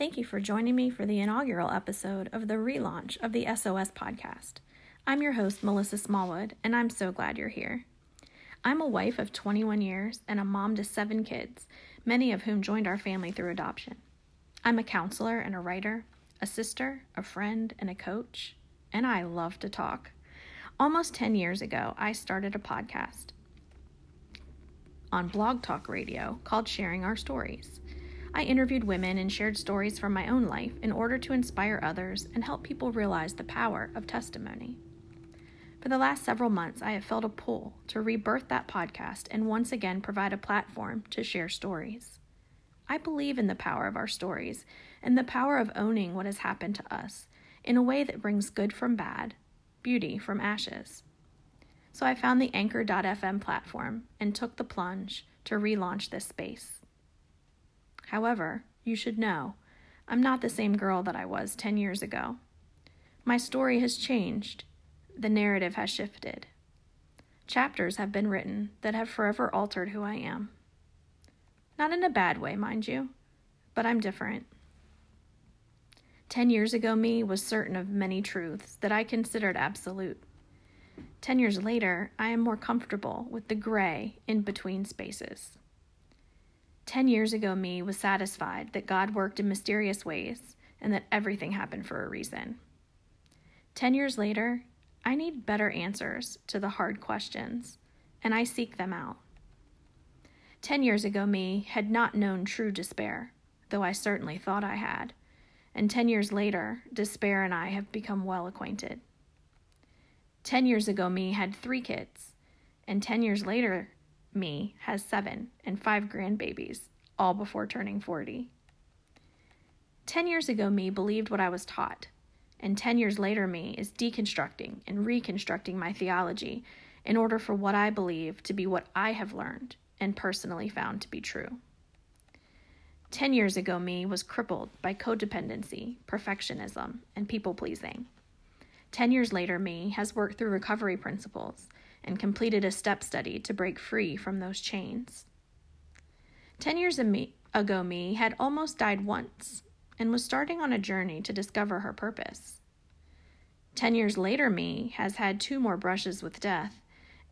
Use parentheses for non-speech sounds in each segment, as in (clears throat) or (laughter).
Thank you for joining me for the inaugural episode of the relaunch of the SOS podcast. I'm your host, Melissa Smallwood, and I'm so glad you're here. I'm a wife of 21 years and a mom to seven kids, many of whom joined our family through adoption. I'm a counselor and a writer, a sister, a friend, and a coach, and I love to talk. Almost 10 years ago, I started a podcast on Blog Talk Radio called Sharing Our Stories. I interviewed women and shared stories from my own life in order to inspire others and help people realize the power of testimony. For the last several months, I have felt a pull to rebirth that podcast and once again provide a platform to share stories. I believe in the power of our stories and the power of owning what has happened to us in a way that brings good from bad, beauty from ashes. So I found the Anchor.fm platform and took the plunge to relaunch this space. However, you should know, I'm not the same girl that I was 10 years ago. My story has changed, the narrative has shifted. Chapters have been written that have forever altered who I am. Not in a bad way, mind you, but I'm different. Ten years ago, me was certain of many truths that I considered absolute. Ten years later, I am more comfortable with the gray in between spaces. Ten years ago, me was satisfied that God worked in mysterious ways and that everything happened for a reason. Ten years later, I need better answers to the hard questions, and I seek them out. Ten years ago, me had not known true despair, though I certainly thought I had. And ten years later, despair and I have become well acquainted. Ten years ago, me had three kids, and ten years later, me has seven and five grandbabies, all before turning 40. Ten years ago, me believed what I was taught, and ten years later, me is deconstructing and reconstructing my theology in order for what I believe to be what I have learned and personally found to be true. Ten years ago, me was crippled by codependency, perfectionism, and people pleasing. Ten years later, me has worked through recovery principles and completed a step study to break free from those chains. Ten years ago, me had almost died once and was starting on a journey to discover her purpose. Ten years later, me has had two more brushes with death,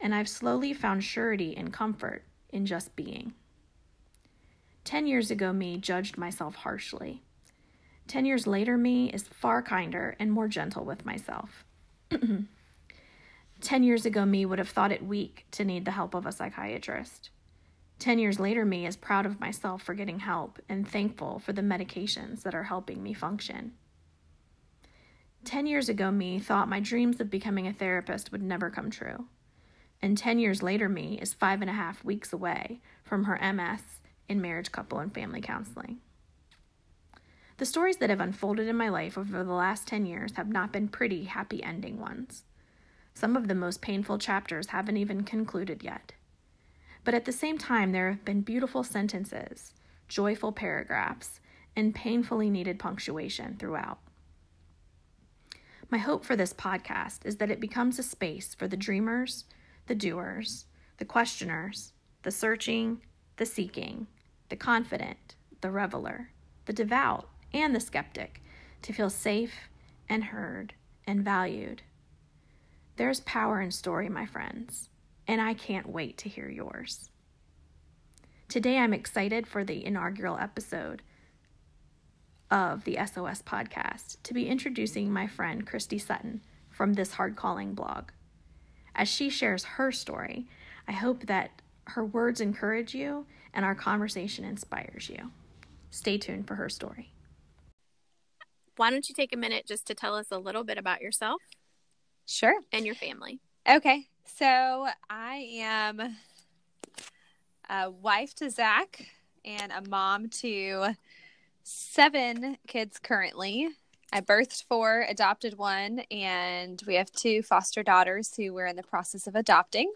and I've slowly found surety and comfort in just being. Ten years ago, me judged myself harshly. Ten years later, me is far kinder and more gentle with myself. (clears throat) Ten years ago, me would have thought it weak to need the help of a psychiatrist. Ten years later, me is proud of myself for getting help and thankful for the medications that are helping me function. Ten years ago, me thought my dreams of becoming a therapist would never come true. And ten years later, me is five and a half weeks away from her MS in marriage, couple, and family counseling. The stories that have unfolded in my life over the last 10 years have not been pretty, happy ending ones. Some of the most painful chapters haven't even concluded yet. But at the same time, there have been beautiful sentences, joyful paragraphs, and painfully needed punctuation throughout. My hope for this podcast is that it becomes a space for the dreamers, the doers, the questioners, the searching, the seeking, the confident, the reveler, the devout, and the skeptic to feel safe and heard and valued. There's power in story, my friends, and I can't wait to hear yours. Today, I'm excited for the inaugural episode of the SOS podcast to be introducing my friend Christy Sutton from This Hard Calling blog. As she shares her story, I hope that her words encourage you and our conversation inspires you. Stay tuned for her story. Why don't you take a minute just to tell us a little bit about yourself? Sure. And your family. Okay. So I am a wife to Zach and a mom to seven kids currently. I birthed four, adopted one, and we have two foster daughters who we're in the process of adopting.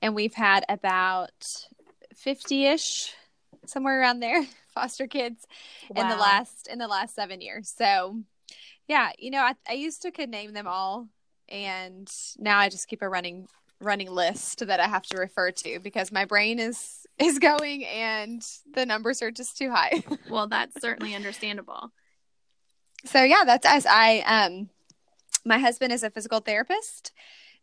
And we've had about 50 ish, somewhere around there, (laughs) foster kids wow. in the last in the last seven years. So yeah, you know, I, I used to could name them all and now I just keep a running running list that I have to refer to because my brain is (laughs) is going and the numbers are just too high. (laughs) well, that's certainly understandable. So yeah, that's us. I um my husband is a physical therapist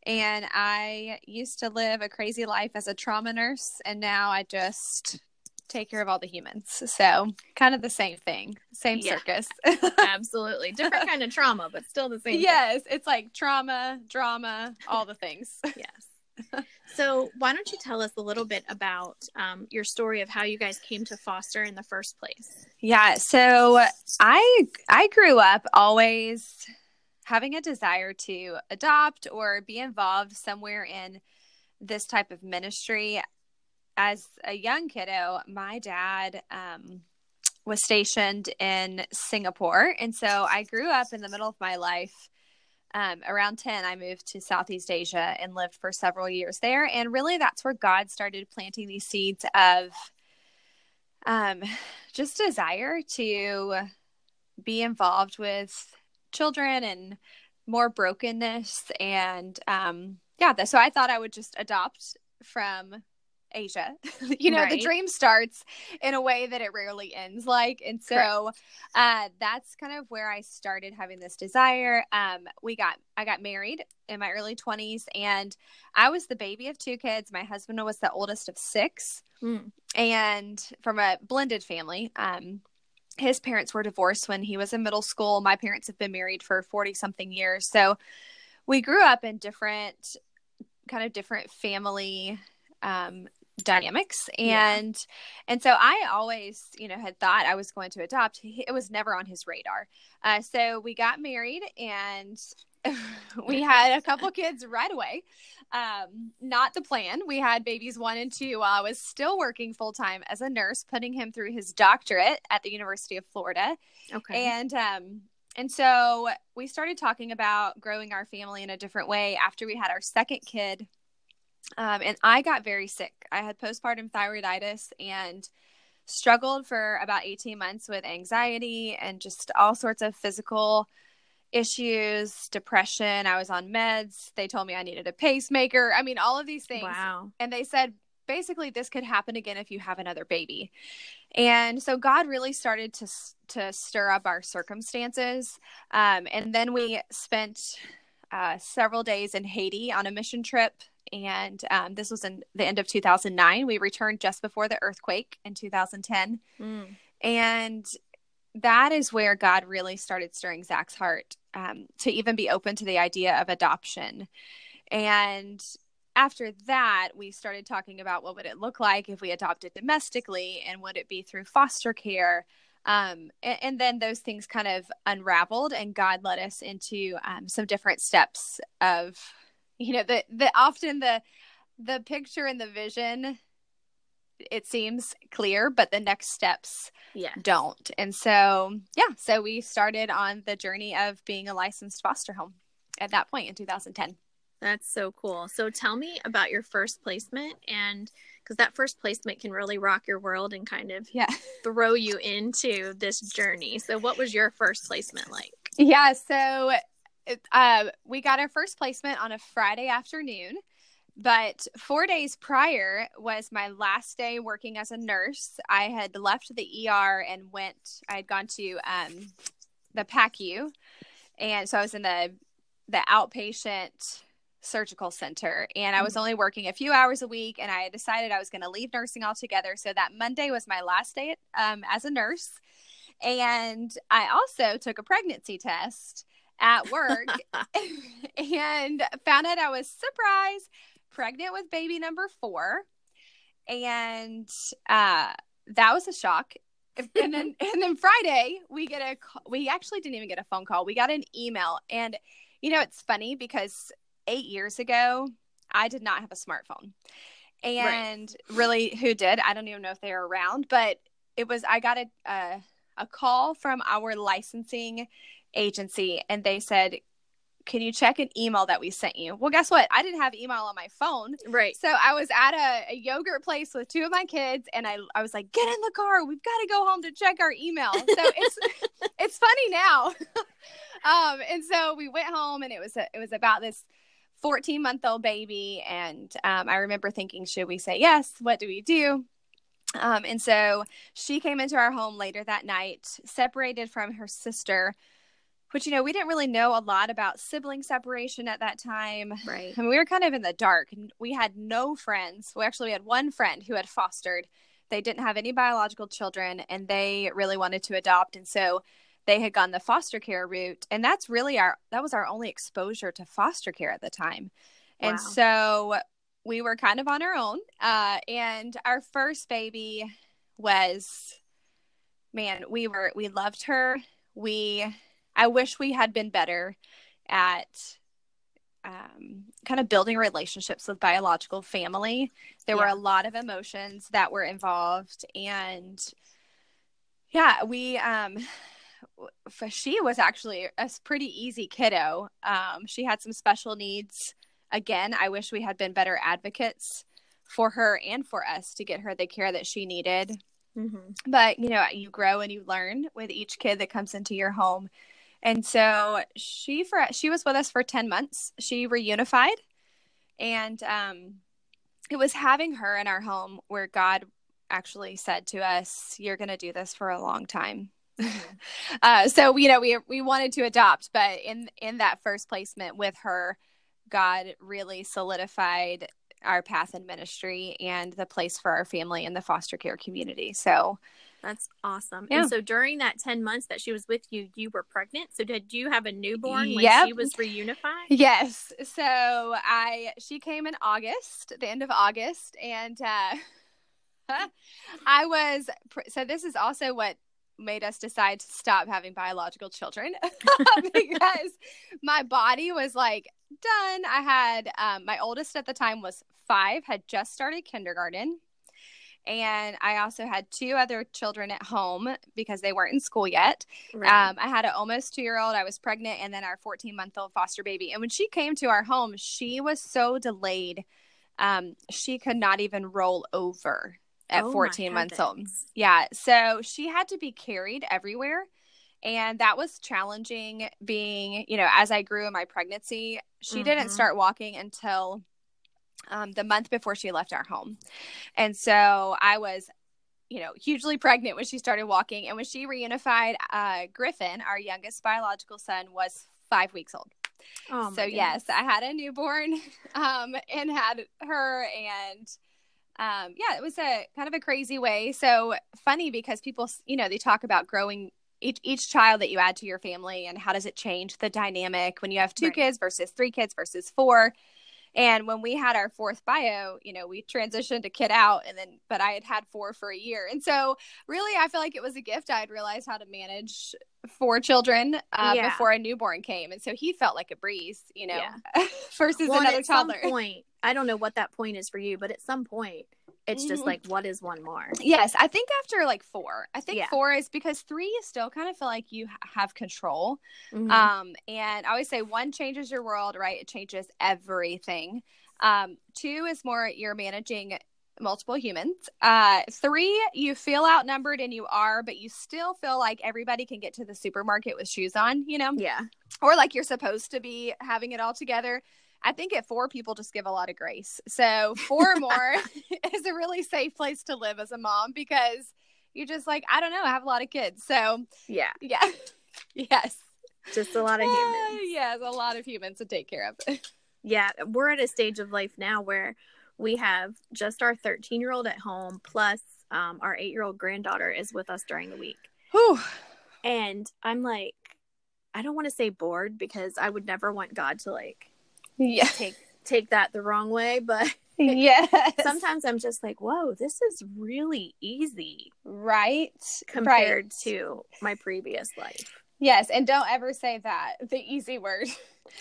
and I used to live a crazy life as a trauma nurse and now I just take care of all the humans. So kind of the same thing, same yeah. circus. (laughs) Absolutely. Different kind of trauma, but still the same. Yes. Thing. It's like trauma, drama, all the things. (laughs) yes. So why don't you tell us a little bit about um, your story of how you guys came to foster in the first place? Yeah. So I, I grew up always having a desire to adopt or be involved somewhere in this type of ministry as a young kiddo, my dad um, was stationed in Singapore. And so I grew up in the middle of my life. Um, around 10, I moved to Southeast Asia and lived for several years there. And really, that's where God started planting these seeds of um, just desire to be involved with children and more brokenness. And um, yeah, so I thought I would just adopt from Asia. (laughs) you know, right. the dream starts in a way that it rarely ends like. And so uh, that's kind of where I started having this desire. Um, we got, I got married in my early 20s and I was the baby of two kids. My husband was the oldest of six mm. and from a blended family. Um, his parents were divorced when he was in middle school. My parents have been married for 40 something years. So we grew up in different, kind of different family um, dynamics and yeah. and so i always you know had thought i was going to adopt. It was never on his radar. Uh, so we got married and (laughs) we had a couple kids right away. Um, not the plan. We had babies one and two while i was still working full-time as a nurse putting him through his doctorate at the university of florida. Okay. And um and so we started talking about growing our family in a different way after we had our second kid um, and I got very sick. I had postpartum thyroiditis and struggled for about 18 months with anxiety and just all sorts of physical issues, depression. I was on meds. They told me I needed a pacemaker. I mean, all of these things. Wow. And they said, basically, this could happen again if you have another baby. And so God really started to to stir up our circumstances. Um, and then we spent uh, several days in Haiti on a mission trip and um, this was in the end of 2009. We returned just before the earthquake in 2010, mm. and that is where God really started stirring Zach's heart um, to even be open to the idea of adoption. And after that, we started talking about what would it look like if we adopted domestically, and would it be through foster care? Um, and, and, then those things kind of unraveled, and God led us into um, some different steps of you know the the often the the picture and the vision it seems clear but the next steps yeah. don't. And so yeah so we started on the journey of being a licensed foster home at that point in 2010 that's so cool. So tell me about your first placement and because that first placement can really rock your world and kind of yeah. (laughs) throw you into this journey. So what was your first placement like? Yeah so uh, we got our first placement on a Friday afternoon. But four days prior was my last day working as a nurse. I had left the ER and went. I had gone to um, the PACU, and so I was in the the outpatient surgical center, and I was mm-hmm. only working a few hours a week. And I had decided I was going to leave nursing altogether. So that Monday was my last day um, as a nurse, and I also took a pregnancy test at work (laughs) and found out I was surprised pregnant with baby number four. And uh, that was a shock. and then (laughs) and then Friday we get a we actually didn't even get a phone call. We got an email and you know it's funny because 8 years ago I did not have a smartphone. And right. really who did? I don't even know if they were around, but it was I got a a, a call from our licensing agency and they said, can you check an email that we sent you? Well, guess what? I didn't have email on my phone. Right. So I was at a, a, yogurt place with two of my kids and I, I was like, get in the car. We've got to go home to check our email. So (laughs) it's, it's funny now. (laughs) um, and so we went home and it was, a, it was about this 14 month old baby. And um, I remember thinking, should we say yes? What do we do? Um, and so she came into our home later that night, separated from her sister, which, you know, we didn't really know a lot about sibling separation at that time. Right. I mean, we were kind of in the dark. We had no friends. We actually we had one friend who had fostered. They didn't have any biological children and they really wanted to adopt. And so they had gone the foster care route. And that's really our, that was our only exposure to foster care at the time. And so we were kind of on our own. Uh, and our first baby was, man, we were, we loved her. We, I wish we had been better at um, kind of building relationships with biological family. There were a lot of emotions that were involved. And yeah, we, um, (sighs) she was actually a pretty easy kiddo. Um, she had some special needs. Again, I wish we had been better advocates for her and for us to get her the care that she needed. Mm-hmm. But, you know, you grow and you learn with each kid that comes into your home. And so she for she was with us for 10 months. She reunified and um it was having her in our home where God actually said to us, "You're going to do this for a long time." (laughs) uh, so you know we we wanted to adopt, but in in that first placement with her, God really solidified our path in ministry and the place for our family in the foster care community. So That's awesome. Yeah. And so during that 10 months that she was with you, you were pregnant. So did you have a newborn when Yep. she was reunified? yes, so I she came in August, the end of August, and uh, (laughs) I was so this is also what made us decide to stop having biological children (laughs) because my body was like done. I had um, my oldest at the time was five, had just started kindergarten. And I also had two other children at home because they weren't in school yet. Right. Um, I had an almost two year old. I was pregnant, and then our 14 month old foster baby. And when she came to our home, she was so delayed. Um, she could not even roll over at Oh, 14 months old. Yeah. So she had to be carried everywhere. And that was challenging being, you know, as I grew in my pregnancy, she didn't Mhm. start walking until um, the month before she left our home. And so I was, you know, hugely pregnant when she started walking. And when she reunified, uh, Griffin, our youngest biological son, was five weeks old. Oh, so, yes. I had a newborn (laughs) um, and had her. And um, yeah, it was a kind of a crazy way. So funny because people, you know, they talk about growing. Each, each child that you add to your family and how does it change the dynamic when you have two Right. kids versus three kids versus four and when we had our fourth bio, you know, we transitioned a kid out and then, but I had had four for a year. And so really, I feel like it was a gift. I had realized how to manage four children uh, Yeah. before a newborn came. And so he felt like a breeze, you know, Yeah. (laughs) versus Well, another at some toddler. point, I don't know what that point is for you, but at some point, it's just Mhm. like, what is one more? Yes, I think after like four, I think Yeah. four is because three you still kind of feel like you have control. Mhm. Um, and I always say one changes your world, right? It changes everything. Um, two is more you're managing multiple humans. Uh, three, you feel outnumbered and you are, but you still feel like everybody can get to the supermarket with shoes on, you know, yeah. or like you're supposed to be having it all together. I think at four, people just give a lot of grace. So four (laughs) more (laughs) is a really safe place to live as a mom because you're just like, I don't know, I have a lot of kids. So Yeah. yeah, (laughs) yes. Just a lot of Uh, humans. yes, a lot of humans to take care of. Yeah. We're at a stage of life now where we have just our 13 year old at home, plus um, our eight year old granddaughter is with us during the week. Whew. And I'm like, I don't want to say bored because I would never want God to like Yeah. (laughs) take take that the wrong way, but (laughs) yeah. sometimes I'm just like, whoa, this is really easy right compared right. to my previous life. Yes, and don't ever say that (laughs) the easy word.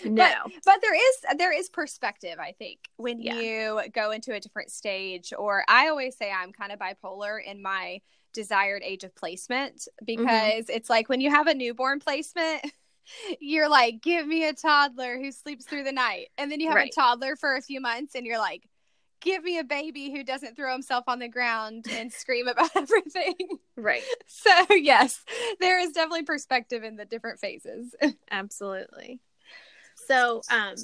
No. But there is there is perspective, I think, when Yeah. you go into a different stage. Or I always say I'm kind of bipolar in my desired age of placement mm-hmm. because it's like when you have a newborn placement. You're like, give me a toddler who sleeps through the night. And then you have Right. a toddler for a few months and you're like, give me a baby who doesn't throw himself on the ground and scream about (laughs) everything. right. (laughs) So, yes, there is definitely perspective in the different phases. (laughs) Absolutely. So, um,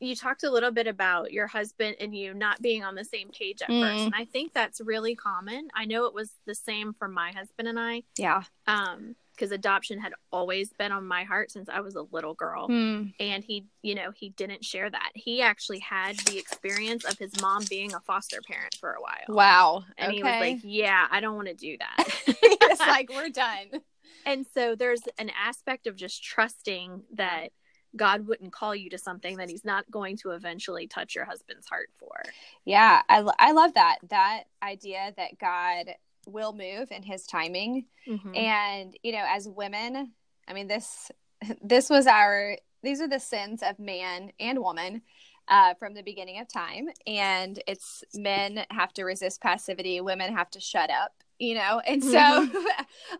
you talked a little bit about your husband and you not being on the same page at Mm. first, and I think that's really common. I know it was the same for my husband and I, Yeah. um, because adoption had always been on my heart since I was a little girl. Hmm. And he, you know, he didn't share that. He actually had the experience of his mom being a foster parent for a while. Wow. And okay. he was like, Yeah, I don't want to do that. (laughs) it's (laughs) like we're done. And so there's an aspect of just trusting that God wouldn't call you to something that he's not going to eventually touch your husband's heart for. Yeah, I, I love that. That idea that God will move in his timing. Mm-hmm. And, you know, as women, I mean, this, (laughs) this was our, these are the sins of man and woman. Uh, from the beginning of time, and it's men have to resist passivity, women have to shut up, you know, and so, (laughs)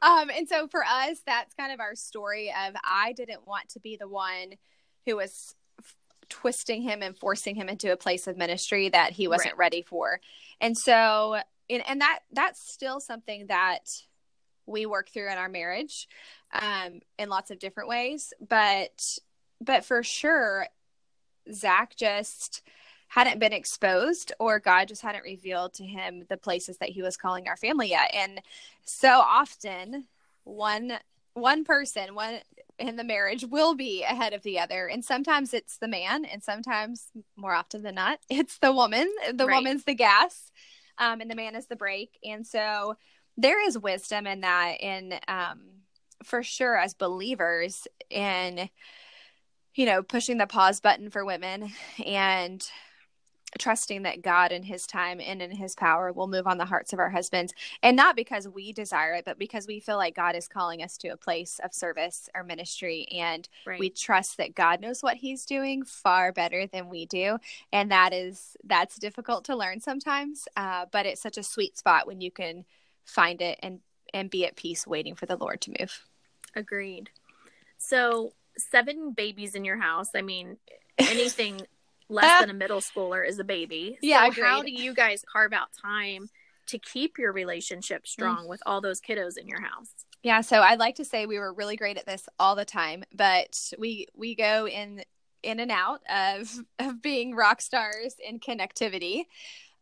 um, and so for us, that's kind of our story of I didn't want to be the one who was f- twisting him and forcing him into a place of ministry that he wasn't Right. ready for, and so, and, and that that's still something that we work through in our marriage um, in lots of different ways but but for sure zach just hadn't been exposed or god just hadn't revealed to him the places that he was calling our family yet and so often one one person one in the marriage will be ahead of the other. And sometimes it's the man and sometimes more often than not (laughs) it's the woman. The Right. woman's the gas um, and the man is the brake. and so there is wisdom in that and um, for sure as believers in you know pushing the pause button for women and trusting that god in his time and in his power will move on the hearts of our husbands and not because we desire it but because we feel like god is calling us to a place of service or ministry and Right. we trust that god knows what he's doing far better than we do and that is that's difficult to learn sometimes uh, but it's such a sweet spot when you can find it and and be at peace waiting for the lord to move Agreed. So, seven babies in your house. I mean, anything less (laughs) than a middle schooler is a baby. Yeah, So how do you guys carve out time to keep your relationship strong with all those kiddos in your house? Yeah, so I'd like to say we were really great at this all the time, but we we go in in and out of (laughs) of being rock stars in connectivity.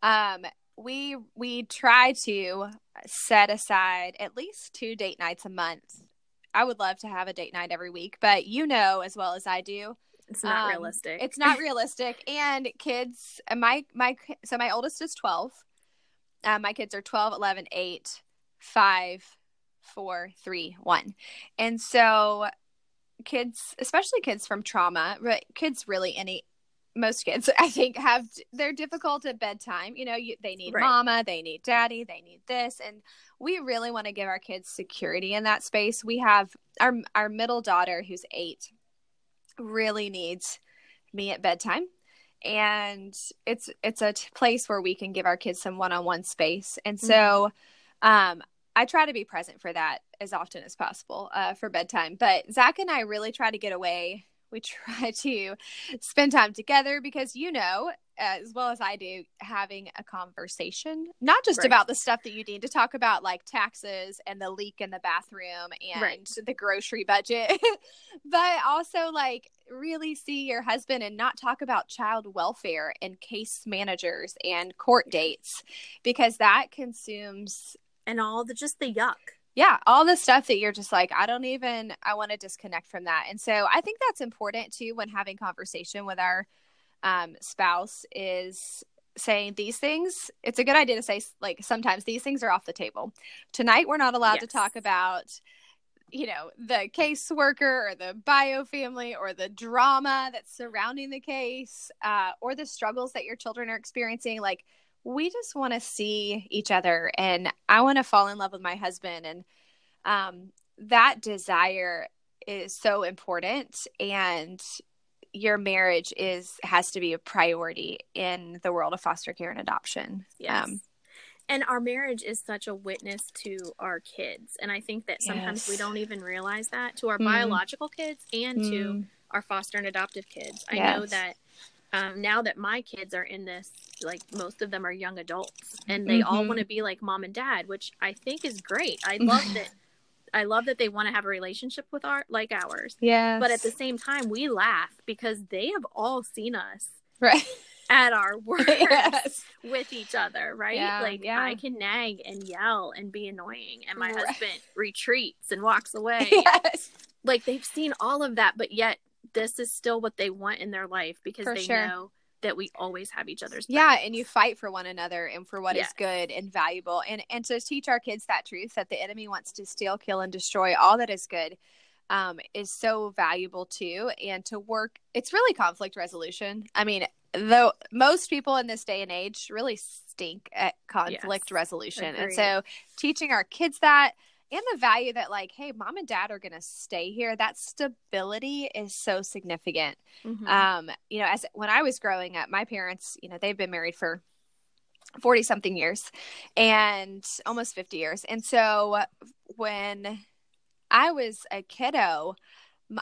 Um, we we try to set aside at least two date nights a month. I would love to have a date night every week, but you know as well as I do, It's not Um, realistic. it's not (laughs) realistic. and kids, uh, my my so my oldest is twelve. Uh, my kids are 12, 11, 8, 5, 4, 3, 1. And so kids, especially kids from trauma, but kids really any most kids (laughs) I think have they're difficult at bedtime. You know, you, they need Right. mama, they need daddy, they need this and we really want to give our kids security in that space. We have our our middle daughter who's 8 really needs me at bedtime. And it's it's a t- place where we can give our kids some one-on-one space. And so um i try to be present for that as often as possible uh, for bedtime. But zach and i really try to get away we (laughs) try to spend time together because you know as well as i do having a conversation not just Right. about the stuff that you need to talk about like taxes and the leak in the bathroom and Right. the grocery budget (laughs) but also like really see your husband and not talk about child welfare and case managers and court dates because that consumes and all the just the yuck. Yeah all the stuff that you're just like i don't even i want to disconnect from that. And so i think that's important too when having conversation with our um, spouse is saying these things it's a good idea to say like sometimes these things are off the table. Tonight we're not allowed to talk about you know the caseworker or the bio family or the drama that's surrounding the case uh, or the struggles that your children are experiencing like we just want to see each other and i want to fall in love with my husband and um, that desire is so important and your marriage is has to be a priority in the world of foster care and adoption Yes. Um, and our marriage is such a witness to our kids. And I think that sometimes we don't even realize that to our Mm. biological kids and to Mm. our foster and adoptive kids. I Yes. know that um, now that my kids are in this, like most of them are young adults and they all Mhm. want to be like mom and dad, which I think is great. I (laughs) love that I love that they want to have a relationship with our like ours. Yeah. But at the same time, we laugh because they have all seen us right. (laughs) at our (laughs) worst yes. with each other, right? Yeah, like yeah. I can nag and yell and be annoying, and my Right. husband retreats and walks away. yes. Like they've seen all of that, but yet this is still what they want in their life because For they sure. know that we always have each other's Yeah, and you fight for one another and for what is good and valuable, and and to teach our kids that truth that the enemy wants to steal, kill, and destroy all that is good, um, is so valuable too. And to work, it's really conflict resolution. I mean, though most people in this day and age really stink at conflict Yes. resolution, and so teaching our kids that and the value that like, hey, mom and dad are going to stay here. That stability is so significant Mhm. um you know as when i was growing up my parents you know they've been married for 40 something years and almost 50 years and so when i was a kiddo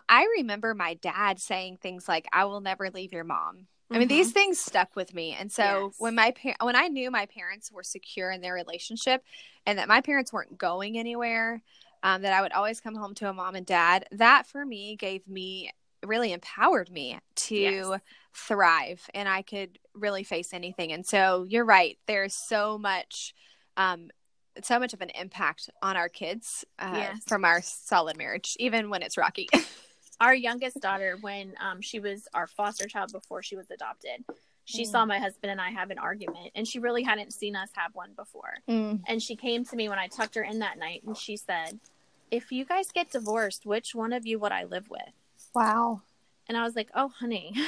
i remember my dad saying things like i will never leave your mom I mean, these things stuck with me, and so Yes. when my par- when I knew my parents were secure in their relationship, and that my parents weren't going anywhere, um, that I would always come home to a mom and dad. That for me gave me really empowered me to Yes. thrive, and I could really face anything. And so you're right. There's so much, um, so much of an impact on our kids uh, Yes. from our solid marriage, even when it's rocky. (laughs) our youngest daughter when um, she was our foster child before she was adopted she Mm. saw my husband and i have an argument and she really hadn't seen us have one before. And she came to me when i tucked her in that night and she said if you guys get divorced which one of you would i live with? Wow. and i was like oh honey. (laughs)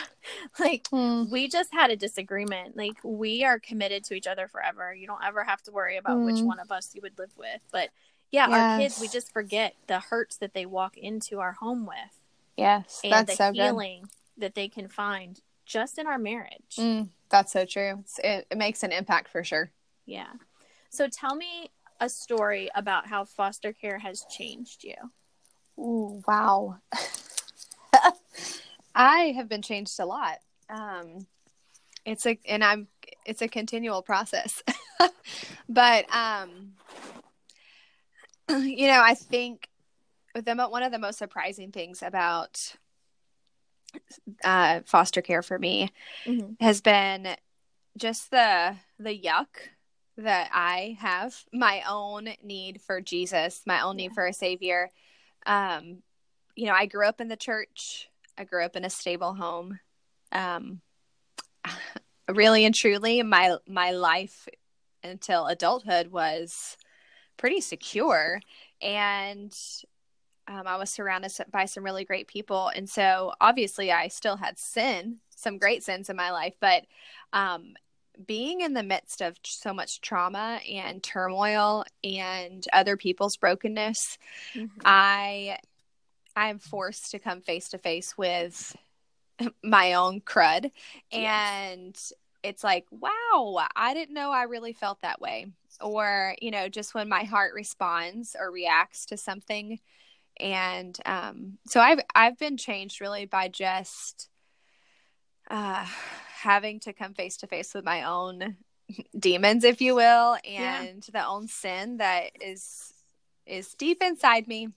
Like we just had a disagreement. Like we are committed to each other forever. You don't ever have to worry about which Mm. one of us you would live with. But yeah our kids we just forget the hurts that they walk into our home with Yes, and that's the so good. healing that they can find just in our marriage. Mm, that's so true. It's, it, it makes an impact for sure. Yeah. So tell me a story about how foster care has changed you. Ooh, wow. (laughs) I have been changed a lot. Um, it's a and I'm it's a continual process. (laughs) but um, (clears throat) you know, I think the one of the most surprising things about uh, foster care for me has been just the the yuck that I have, my own need for Jesus, my own need for a savior. Um, you know, I grew up in the church. I grew up in a stable home. Um, (sighs) really and truly, my my life until adulthood was pretty secure, and um, I was surrounded by some really great people. And so, obviously, I still had sin, some great sins in my life, but um, being in the midst of so much trauma and turmoil and other people's brokenness, I I am forced to come face to face with (laughs) my own crud and it's like wow I didn't know I really felt that way or you know just when my heart responds or reacts to something and um so I've I've been changed really by just uh having to come face to face with my own demons if you will Yeah. and the own sin that is is deep inside me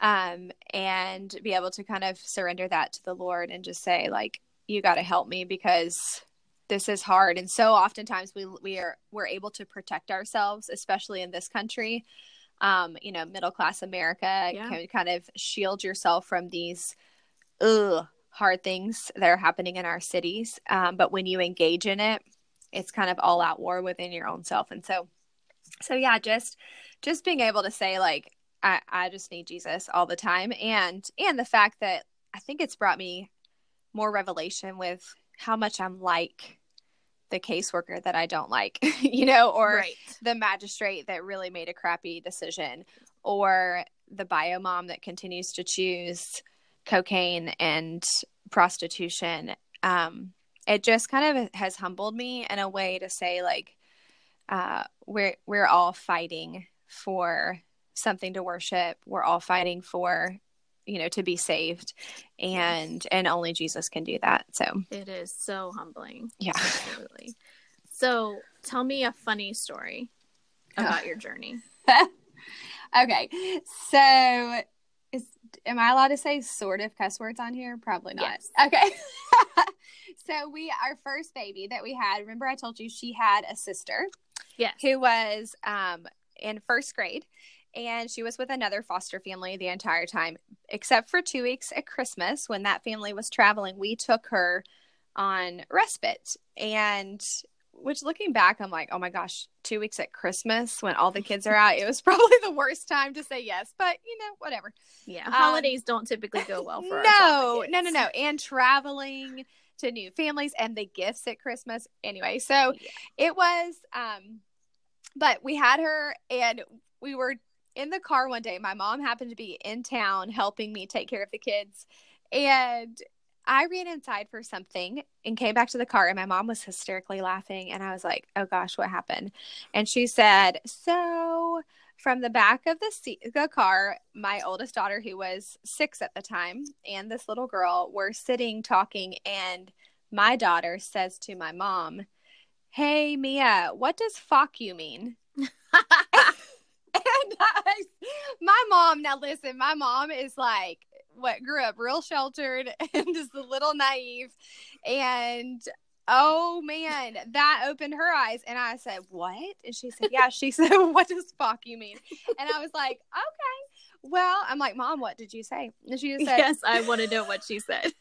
um and be able to kind of surrender that to the lord and just say like you got to help me because this is hard and so oftentimes we we are we're able to protect ourselves especially in this country um you know middle class america Yeah. can kind of shield yourself from these ugh, hard things that are happening in our cities. Um but when you engage in it it's kind of all out war within your own self. And so so yeah just just being able to say like I, I just need jesus all the time. And and the fact that i think it's brought me more revelation with how much i'm like the caseworker that i don't like (laughs) you know or right. the magistrate that really made a crappy decision or the bio mom that continues to choose cocaine and prostitution um it just kind of has humbled me in a way to say like uh we're we're all fighting for something to worship we're all fighting for you know to be saved and and only jesus can do that so It is so humbling. yeah Absolutely. So tell me a funny story about your journey. (laughs) Okay, so is am I allowed to say sort of cuss words on here? Probably not. Yes. Okay. (laughs) so we our first baby that we had. Remember, I told you she had a sister Yes. who was um in first grade. And she was with another foster family the entire time, except for two weeks at Christmas when that family was traveling. We took her on respite. And which looking back, I'm like, oh my gosh, two weeks at Christmas when all the kids are out, it was (laughs) probably the worst time to say yes. But you know, whatever. Yeah. Um, Holidays don't typically go well for (laughs) no, no, no, no. And traveling to new families and the gifts at Christmas. Anyway, so Yeah. it was um but we had her and we were in the car one day. My mom happened to be in town helping me take care of the kids. And I ran inside for something and came back to the car and my mom was hysterically laughing and I was like, "Oh gosh, what happened?" And she said, "So from the back of the seat, the car, my oldest daughter, who was six at the time, and this little girl were sitting talking, and my daughter says to my mom, "Hey Mia, what does fuck you mean?" (laughs) (laughs) I, my mom, now listen, my mom is like what grew up real sheltered (laughs) and just a little naive, and oh man, that opened her eyes, and I said, "What?" And she said, "Yeah." She (laughs) said, "What does fuck you mean?" And I was like, "Okay." Well, I'm like, Mom, what did you say? And she just said, yes, I want to know what she said.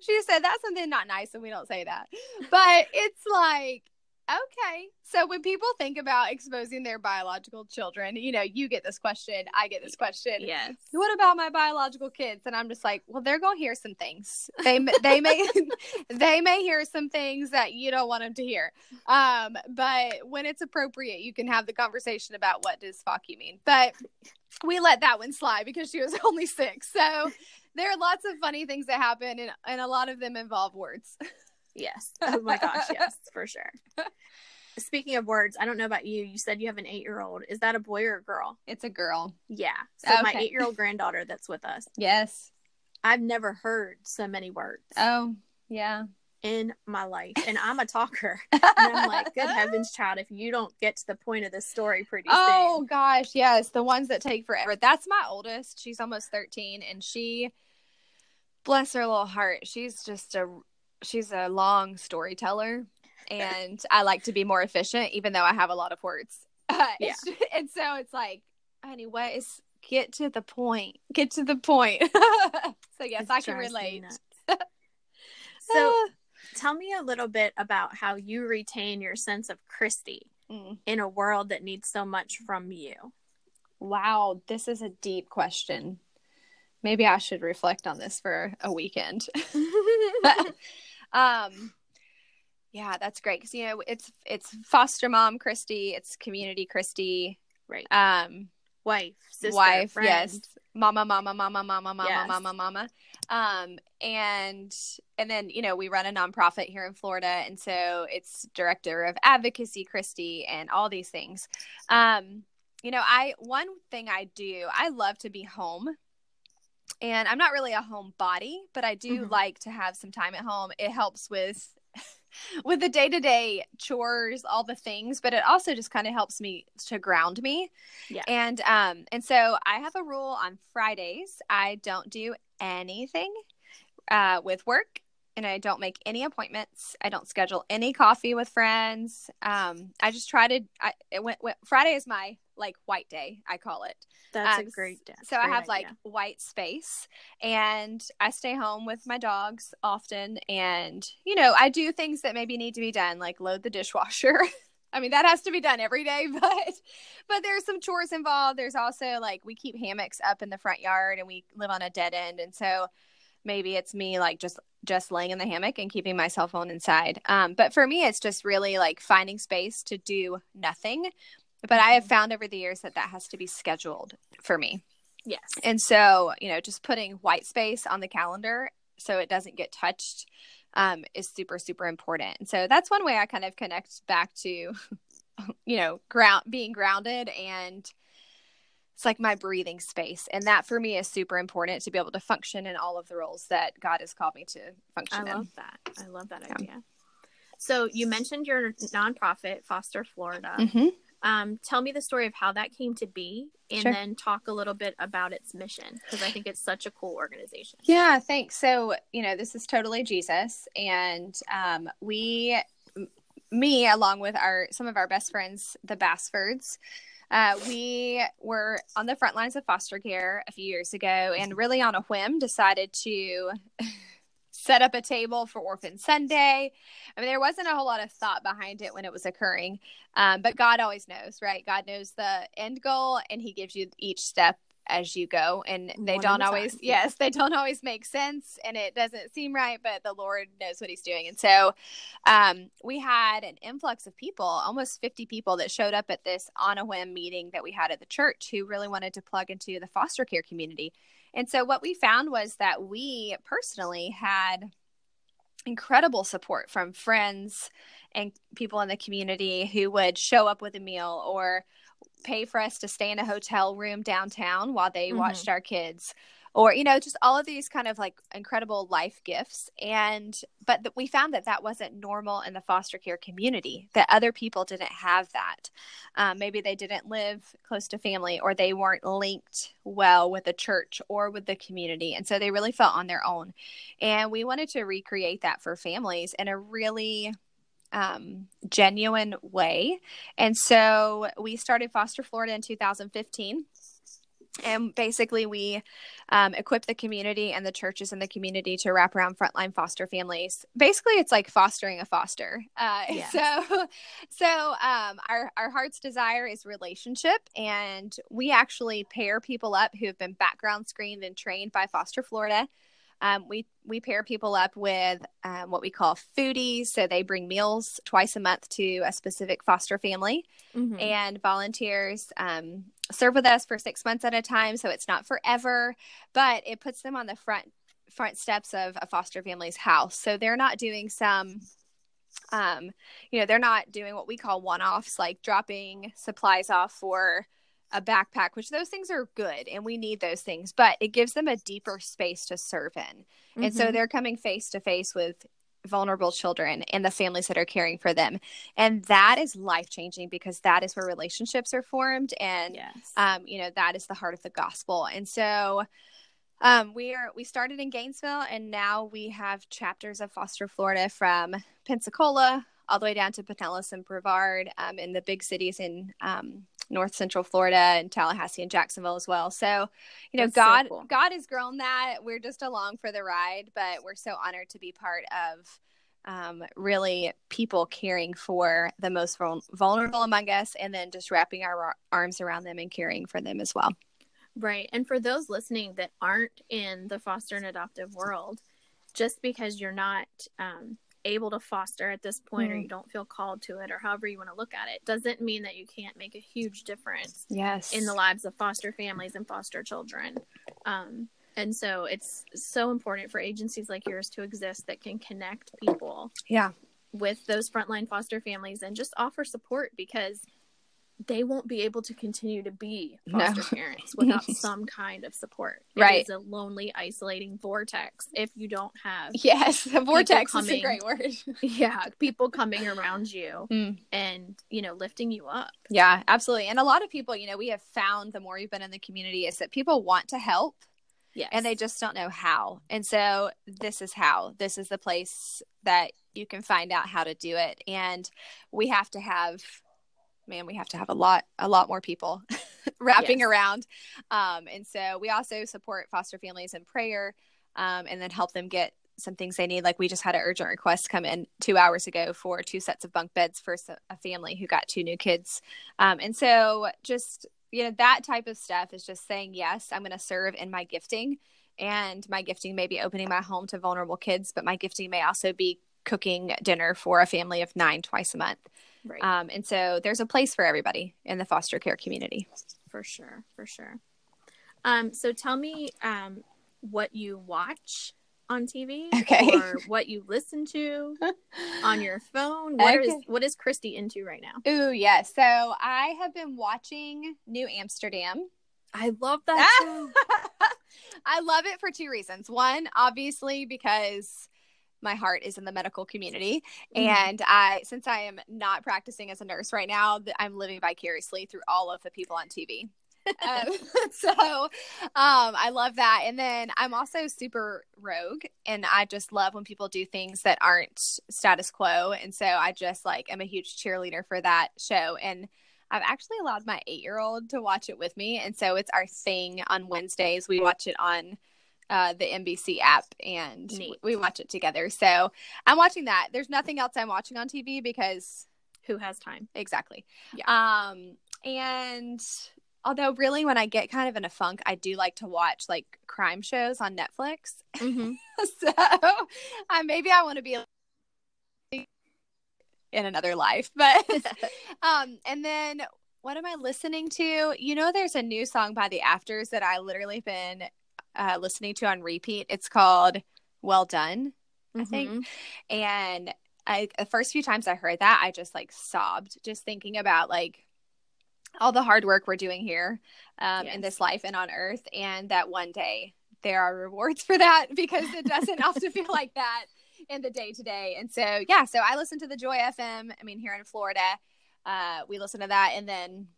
she just said that's something not nice and we don't say that. But it's like, okay. So when people think about exposing their biological children, you know, you get this question, I get this question. yes. What about my biological kids? And I'm just like, well, they're gonna hear some things. They they may (laughs) they may hear some things that you don't want them to hear. Um, but when it's appropriate, you can have the conversation about what does fuck you mean. But we let that one slide because she was (laughs) only six. So there are lots of funny things that happen, and and a lot of them involve words. (laughs) Yes. Oh my gosh, yes, for sure. Speaking of words, I don't know about you. You said you have an eight year old. Is that a boy or a girl? It's a girl. Yeah. So oh, my eight year old granddaughter that's with us. Yes. I've never heard so many words Oh, yeah. in my life. And I'm a talker. (laughs) And I'm like, good heavens, child, if you don't get to the point of this story pretty Oh soon. Oh gosh, yes, the ones that take forever. That's my oldest. She's almost 13 and she bless her little heart. She's just a she's a long storyteller and I like to be more efficient even though I have a lot of words. (laughs) Uh, Yeah. (laughs) and so it's like, honey, what is get to the point. Get to the point. (laughs) so yes, It I can relate. So Ah. tell me a little bit about how you retain your sense of Christy Mm. in a world that needs so much from you. Wow, this is a deep question. Maybe I should reflect on this for a weekend. Um yeah that's great because you know it's it's foster mom christy it's community christy right. um Wife, sister, wife friend. yes mama mama mama mama mama Yes. mama mama um and and then you know we run a nonprofit here in florida and so it's director of advocacy christy and all these things um you know i one thing i do i love to be home and i'm not really a home body but i do Mhm. like to have some time at home it helps with (laughs) with the day-to-day chores all the things but it also just kind of helps me to ground me Yeah. and um and so i have a rule on fridays i don't do anything uh with work and i don't make any appointments i don't schedule any coffee with friends um i just try to i it went, went friday is my like white day i call it That's Um, a great day. so I have like white space and I stay home with my dogs often. And, you know, I do things that maybe need to be done, like load the dishwasher. (laughs) I mean, that has to be done every day, (laughs) but, but there's some chores involved. There's also like, we keep hammocks up in the front yard and we live on a dead end. And so maybe it's me like just, just laying in the hammock and keeping my cell phone inside. Um, but for me, it's just really like finding space to do nothing. But I have found over the years that that has to be scheduled for me. yes. And so, you know, just putting white space on the calendar so it doesn't get touched um, is super, super important. And so that's one way I kind of connect back to, (laughs) you know, ground being grounded and it's like my breathing space. And that for me is super important to be able to function in all of the roles that God has called me to function I in. love that. I love that Yeah. idea. So you mentioned your nonprofit, Foster Florida. Mhm. Um, tell me the story of how that came to be, and Sure. then talk a little bit about its mission because I think it's such a cool organization. Yeah, thanks. So, you know, this is totally Jesus. And um, we, m- me, along with our some of our best friends, the Bassfords, uh, we were on the front lines of foster care a few years ago and really on a whim decided to (laughs) set up a table for Orphan Sunday. I mean, there wasn't a whole lot of thought behind it when it was occurring. Um, but God always knows, right? God knows the end goal and He gives you each step as you go. And they One don't always, time. yes, they don't always make sense and it doesn't seem right, but the Lord knows what He's doing. And so um, we had an influx of people, almost 50 people that showed up at this on a whim meeting that we had at the church who really wanted to plug into the foster care community. And so what we found was that we personally had incredible support from friends and people in the community who would show up with a meal or pay for us to stay in a hotel room downtown while they Mhm. watched our kids or you know just all of these kind of like incredible life gifts and but th- we found that that wasn't normal in the foster care community that other people didn't have that um, maybe they didn't live close to family or they weren't linked well with the church or with the community and so they really felt on their own and we wanted to recreate that for families in a really um, genuine way. And so we started Foster Florida in 2015. And basically, we um, equip the community and the churches in the community to wrap around frontline foster families. Basically, it's like fostering a foster. Uh, (laughs) Yeah. So, so um, our our heart's desire is relationship, and we actually pair people up who have been background screened and trained by Foster Florida. Um, we we pair people up with um, what we call foodies, so they bring meals twice a month to a specific foster family Mhm. and volunteers um, serve with us for six months at a time so it's not forever but it puts them on the front front steps of a foster family's house so they're not doing some um, you know they're not doing what we call one-offs like dropping supplies off for a backpack which those things are good and we need those things but it gives them a deeper space to serve in and so Mhm. they're coming face to face with vulnerable children and the families that are caring for them. And that is life changing because that is where relationships are formed. And, yes. um, you know, that is the heart of the gospel. And so, um, we are we started in Gainesville and now we have chapters of Foster Florida from Pensacola all the way down to Pinellas and Brevard um, in the big cities in um, North Central Florida and Tallahassee and Jacksonville as well. So, you know, That's so God cool. God has grown that. We're just along for the ride, but we're so honored to be part of um, really people caring for the most vulnerable among us and then just wrapping our arms around them and caring for them as well. Right. And for those listening that aren't in the foster and adoptive world, just because you're not um, able to foster at this point or Mhm. you don't feel called to it or however you want to look at it, doesn't mean that you can't make a huge difference Yes. in the lives of foster families and foster children. Um, and so it's so important for agencies like yours to exist that can connect people yeah. with those frontline foster families and just offer support because they won't be able to continue to be No. foster parents without (laughs) some kind of support. Right. It is a lonely, isolating vortex if you don't have Yes. The vortex is a great word. (laughs) yeah, people coming around you Mm. and, you know, lifting you up. Yeah, absolutely. And a lot of people, you know, we have found the more you've been in the community is that people want to help Yes. and they just don't know how. And so this is how. This is the place that you can find out how to do it. And we have to have man, we have to have a lot a lot more people (laughs) wrapping Yes. around. Um, and so we also support foster families in prayer um, and then help them get some things they need. Like we just had an urgent request come in two hours ago for two sets of bunk beds for a family who got two new kids. Um, and so just, you know, that type of stuff is just saying, yes, I'm going to serve in my gifting. And my gifting may be opening my home to vulnerable kids, but my gifting may also be cooking dinner for a family of nine twice a month. right. Um, and so there's a place for everybody in the foster care community. for sure. For sure. Um, so tell me um, what you watch on TV Okay. or what you listen to (laughs) on your phone. What is Okay. what is Christy into right now? Ooh, yes. So I have been watching New Amsterdam. I love that (laughs) I love it for two reasons. One, obviously, because my heart is in the medical community. Mhm. And I, since I am not practicing as a nurse right now, I'm living vicariously through all of the people on TV. (laughs) um, (laughs) so um, I love that. And then I'm also super rogue, and I just love when people do things that aren't status quo. And so I just like am a huge cheerleader for that show. And I've actually allowed my eight year old to watch it with me. And so it's our thing on Wednesdays. We watch it on uh, the NBC app and Neat. we watch it together. So I'm watching that. There's nothing else I'm watching on TV because Who has time? exactly. Um, and although really when I get kind of in a funk, I do like to watch like crime shows on Netflix. Mm-hmm. (laughs) so uh, maybe I want to be in another life, (laughs) but (laughs) um, and then what am I listening to? You know, there's a new song by the Afters that I literally been uh, listening to on repeat. It's called "Well Done," I think, and I the first few times I heard that, I just like sobbed, just thinking about like all the hard work we're doing here um, in this life and on Earth, and that one day there are rewards for that (laughs) because it doesn't often feel (laughs) like that in the day to day. And so, yeah, so I listen to the Joy FM. I mean, here in Florida, uh, we listen to that, and then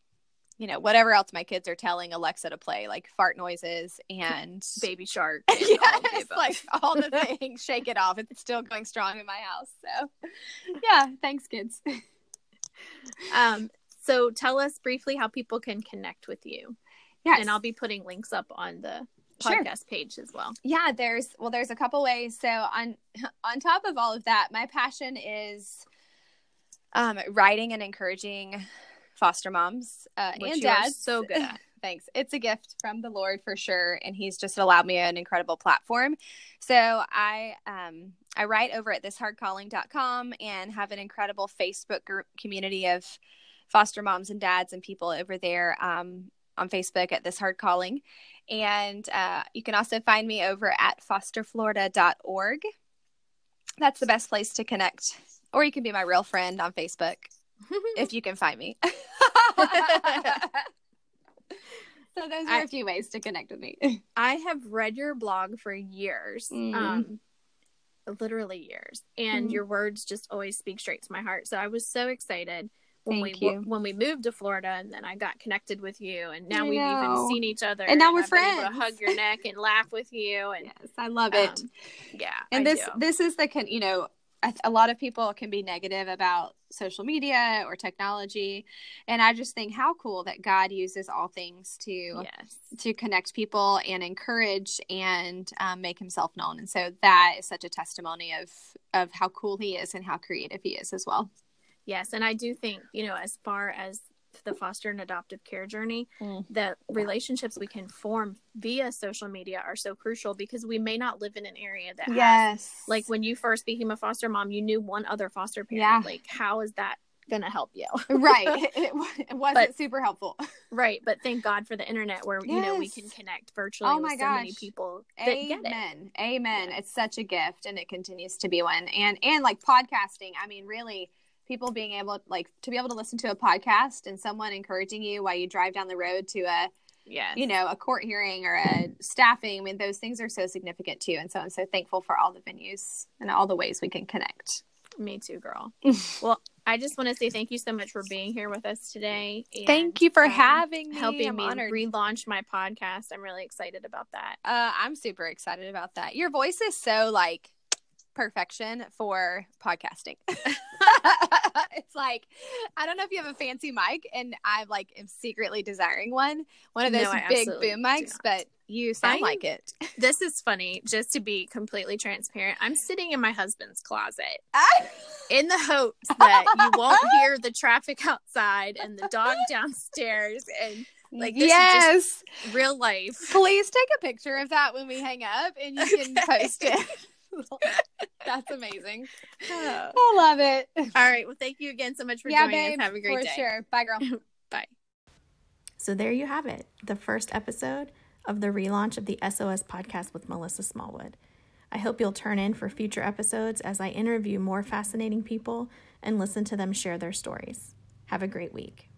you know whatever else my kids are telling Alexa to play, like fart noises and Baby Shark. and (laughs) all yes, above. like all the (laughs) things. Shake it off. It's still going strong in my house. So, yeah, thanks, kids. Um, so tell us briefly how people can connect with you. Yes. And I'll be putting links up on the Sure. podcast page as well. yeah there's well there's a couple ways so on on top of all of that my passion is um writing and encouraging foster moms uh, and dads. so good (laughs) thanks. It's a gift from the lord for sure and he's just allowed me an incredible platform. So i um i write over at thishardcalling.com and have an incredible facebook group community of foster moms and dads and people over there um, on facebook at this hard calling. And uh, you can also find me over at fosterflorida.org that's the best place to connect or you can be my real friend on facebook if you can find me (laughs) so those are I- a few ways to connect with me I have read your blog for years, Mm. um, literally years, and Mhm. your words just always speak straight to my heart. So I was so excited when Thank we you. when we moved to Florida, and then I got connected with you, and now I we've even seen each other, And now we're I've friends. to hug your neck and laugh with you, and (laughs) yes i love it um, yeah, and I this do. this is the con- you know a lot of people can be negative about social media or technology and i just think how cool that god uses all things to yes, to connect people and encourage and um, make himself known and so that is such a testimony of of how cool he is and how creative he is as well. Yes, and I do think you know as far as the foster and adoptive care journey, Mm. the relationships we can form via social media are so crucial because we may not live in an area that has yes like when you first became a foster mom you knew one other foster parent Yeah. like how is that gonna help you right (laughs) (laughs) it, it wasn't But- super helpful (laughs) right but thank god for the internet where you know we can connect virtually Oh with my so many people that get it Amen. Amen. Yeah. It's such a gift and it continues to be one. And and like podcasting, I mean really people being able like to be able to listen to a podcast and someone encouraging you while you drive down the road to a yes. you know a court hearing or a staffing i mean those things are so significant too and so i'm so thankful for all the venues and all the ways we can connect. Me too girl. (laughs) Well i just want to say thank you so much for being here with us today and, thank you for um, having me. helping I'm me honored. relaunch my podcast. I'm really excited about that. Uh, i'm super excited about that. Your voice is so like perfection for podcasting. (laughs) It's like i don't know if you have a fancy mic and i like am secretly desiring one one of those I big boom mics but you sound I'm- like it. (laughs) This is funny just to be completely transparent i'm sitting in my husband's closet ah! in the hopes (laughs) that you won't hear the traffic outside and the dog downstairs and Like, this is yes! real life. Please take a picture of that when we hang up and you can post it. That's amazing. (laughs) I love it. All right. Well, thank you again so much for yeah, joining babe. us. Have a great for day. For sure. Bye, girl. (laughs) Bye. So there you have it, the first episode of the relaunch of the SOS podcast with Melissa Smallwood. I hope you'll turn in for future episodes as I interview more fascinating people and listen to them share their stories. Have a great week.